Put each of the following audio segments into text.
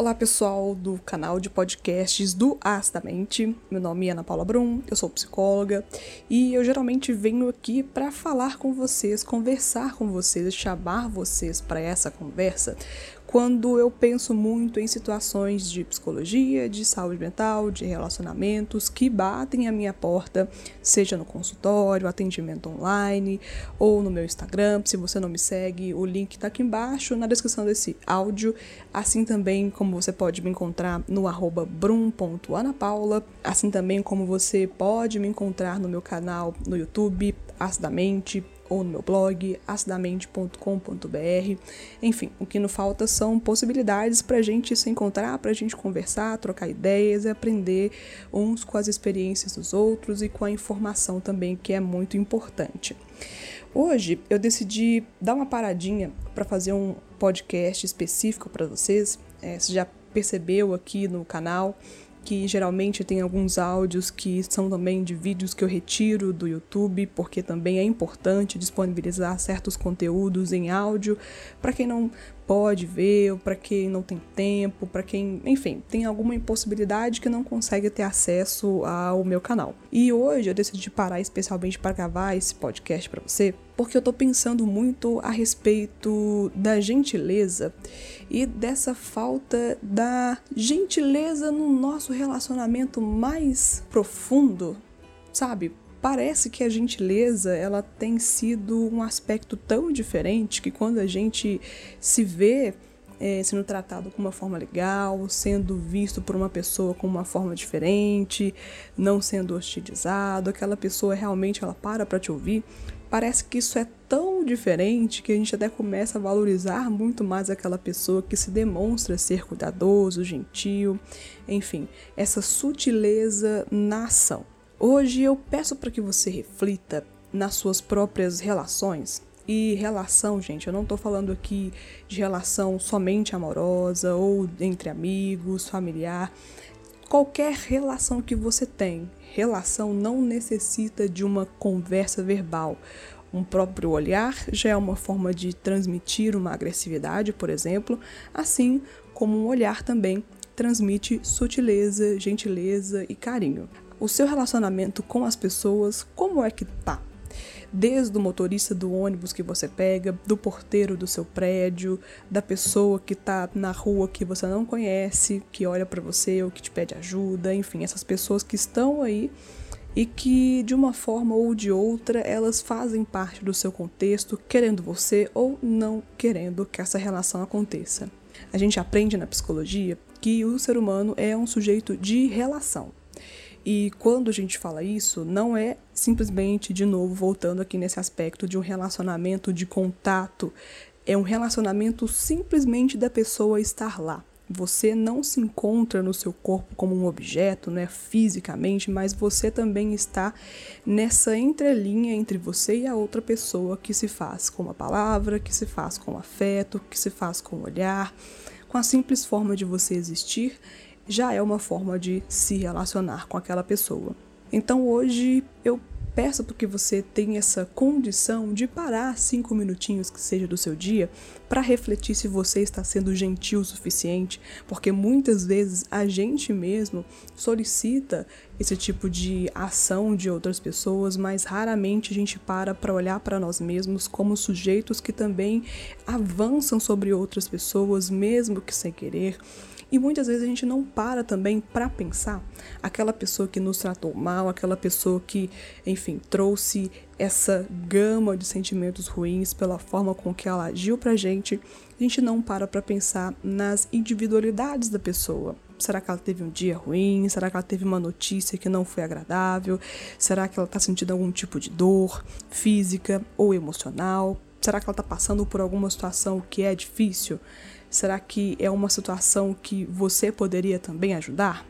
Olá pessoal do canal de podcasts do Astamente. Meu nome é Ana Paula Brum, eu sou psicóloga e eu geralmente venho aqui para falar com vocês, conversar com vocês, chamar vocês para essa conversa quando eu penso muito em situações de psicologia, de saúde mental, de relacionamentos que batem à minha porta, seja no consultório, atendimento online ou no meu Instagram. Se você não me segue, o link está aqui embaixo na descrição desse áudio, assim também como você pode me encontrar no arroba brum.anapaula, assim também como você pode me encontrar no meu canal no YouTube, Acidamente, ou no meu blog, acidamente.com.br. Enfim, o que não falta são possibilidades para a gente se encontrar, para a gente conversar, trocar ideias e aprender uns com as experiências dos outros e com a informação também, que é muito importante. Hoje eu decidi dar uma paradinha para fazer um podcast específico para vocês. É, você já percebeu aqui no canal que geralmente tem alguns áudios que são também de vídeos que eu retiro do YouTube, porque também é importante disponibilizar certos conteúdos em áudio. Para quem não pode ver, ou para quem não tem tempo, para quem, enfim, tem alguma impossibilidade que não consegue ter acesso ao meu canal. E hoje eu decidi parar especialmente para gravar esse podcast para você, porque eu tô pensando muito a respeito da gentileza e dessa falta da gentileza no nosso relacionamento mais profundo, sabe? Parece que a gentileza ela tem sido um aspecto tão diferente que quando a gente se vê é, sendo tratado com uma forma legal, sendo visto por uma pessoa com uma forma diferente, não sendo hostilizado, aquela pessoa realmente ela para para te ouvir. Parece que isso é tão diferente que a gente até começa a valorizar muito mais aquela pessoa que se demonstra ser cuidadoso, gentil, enfim, essa sutileza na ação. Hoje eu peço para que você reflita nas suas próprias relações. E relação, gente, eu não estou falando aqui de relação somente amorosa ou entre amigos, familiar. Qualquer relação que você tem, relação não necessita de uma conversa verbal. Um próprio olhar já é uma forma de transmitir uma agressividade, por exemplo, assim como um olhar também transmite sutileza, gentileza e carinho o seu relacionamento com as pessoas, como é que tá? Desde o motorista do ônibus que você pega, do porteiro do seu prédio, da pessoa que tá na rua que você não conhece, que olha para você ou que te pede ajuda, enfim, essas pessoas que estão aí e que de uma forma ou de outra elas fazem parte do seu contexto, querendo você ou não querendo que essa relação aconteça. A gente aprende na psicologia que o ser humano é um sujeito de relação. E quando a gente fala isso, não é simplesmente, de novo, voltando aqui nesse aspecto de um relacionamento de contato, é um relacionamento simplesmente da pessoa estar lá. Você não se encontra no seu corpo como um objeto, né, fisicamente, mas você também está nessa entrelinha entre você e a outra pessoa que se faz com uma palavra, que se faz com afeto, que se faz com olhar, com a simples forma de você existir já é uma forma de se relacionar com aquela pessoa. Então hoje eu peço que você tenha essa condição de parar cinco minutinhos que seja do seu dia para refletir se você está sendo gentil o suficiente, porque muitas vezes a gente mesmo solicita esse tipo de ação de outras pessoas, mas raramente a gente para para olhar para nós mesmos como sujeitos que também avançam sobre outras pessoas, mesmo que sem querer. E muitas vezes a gente não para também para pensar aquela pessoa que nos tratou mal, aquela pessoa que, enfim, trouxe essa gama de sentimentos ruins pela forma com que ela agiu pra gente. A gente não para para pensar nas individualidades da pessoa. Será que ela teve um dia ruim? Será que ela teve uma notícia que não foi agradável? Será que ela está sentindo algum tipo de dor física ou emocional? Será que ela está passando por alguma situação que é difícil? Será que é uma situação que você poderia também ajudar?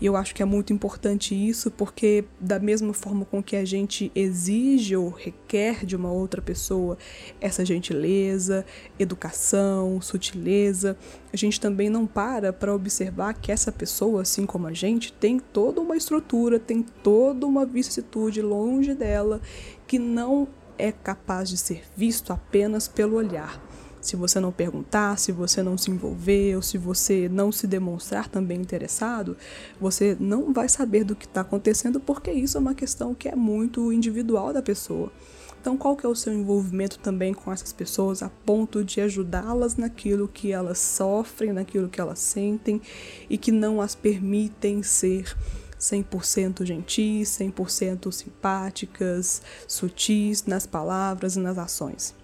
E eu acho que é muito importante isso, porque da mesma forma com que a gente exige ou requer de uma outra pessoa essa gentileza, educação, sutileza, a gente também não para para observar que essa pessoa, assim como a gente, tem toda uma estrutura, tem toda uma vicissitude longe dela que não é capaz de ser visto apenas pelo olhar Se você não perguntar, se você não se envolver, ou se você não se demonstrar também interessado, você não vai saber do que está acontecendo, porque isso é uma questão que é muito individual da pessoa. Então, qual que é o seu envolvimento também com essas pessoas a ponto de ajudá-las naquilo que elas sofrem, naquilo que elas sentem e que não as permitem ser 100% gentis, 100% simpáticas, sutis nas palavras e nas ações.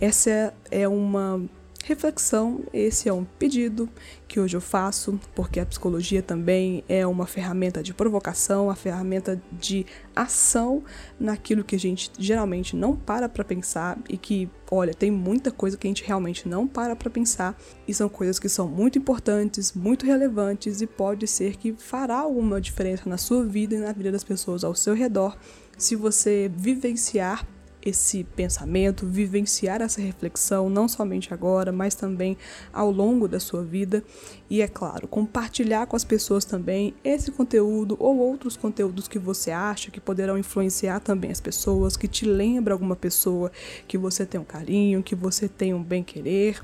Essa é uma reflexão, esse é um pedido que hoje eu faço, porque a psicologia também é uma ferramenta de provocação, a ferramenta de ação naquilo que a gente geralmente não para para pensar e que, olha, tem muita coisa que a gente realmente não para para pensar e são coisas que são muito importantes, muito relevantes e pode ser que fará alguma diferença na sua vida e na vida das pessoas ao seu redor se você vivenciar esse pensamento, vivenciar essa reflexão, não somente agora, mas também ao longo da sua vida. E é claro, compartilhar com as pessoas também esse conteúdo ou outros conteúdos que você acha que poderão influenciar também as pessoas, que te lembra alguma pessoa que você tem um carinho, que você tem um bem-querer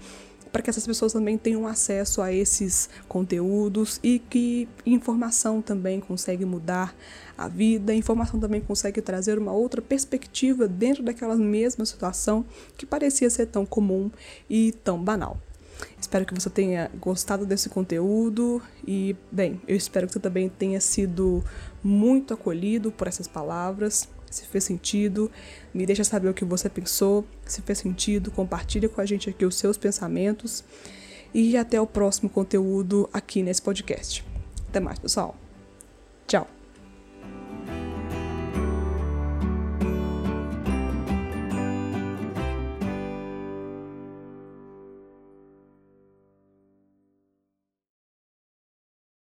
para que essas pessoas também tenham acesso a esses conteúdos e que informação também consegue mudar a vida, informação também consegue trazer uma outra perspectiva dentro daquela mesma situação que parecia ser tão comum e tão banal. Espero que você tenha gostado desse conteúdo e, bem, eu espero que você também tenha sido muito acolhido por essas palavras se fez sentido, me deixa saber o que você pensou, se fez sentido, compartilhe com a gente aqui os seus pensamentos e até o próximo conteúdo aqui nesse podcast. Até mais, pessoal.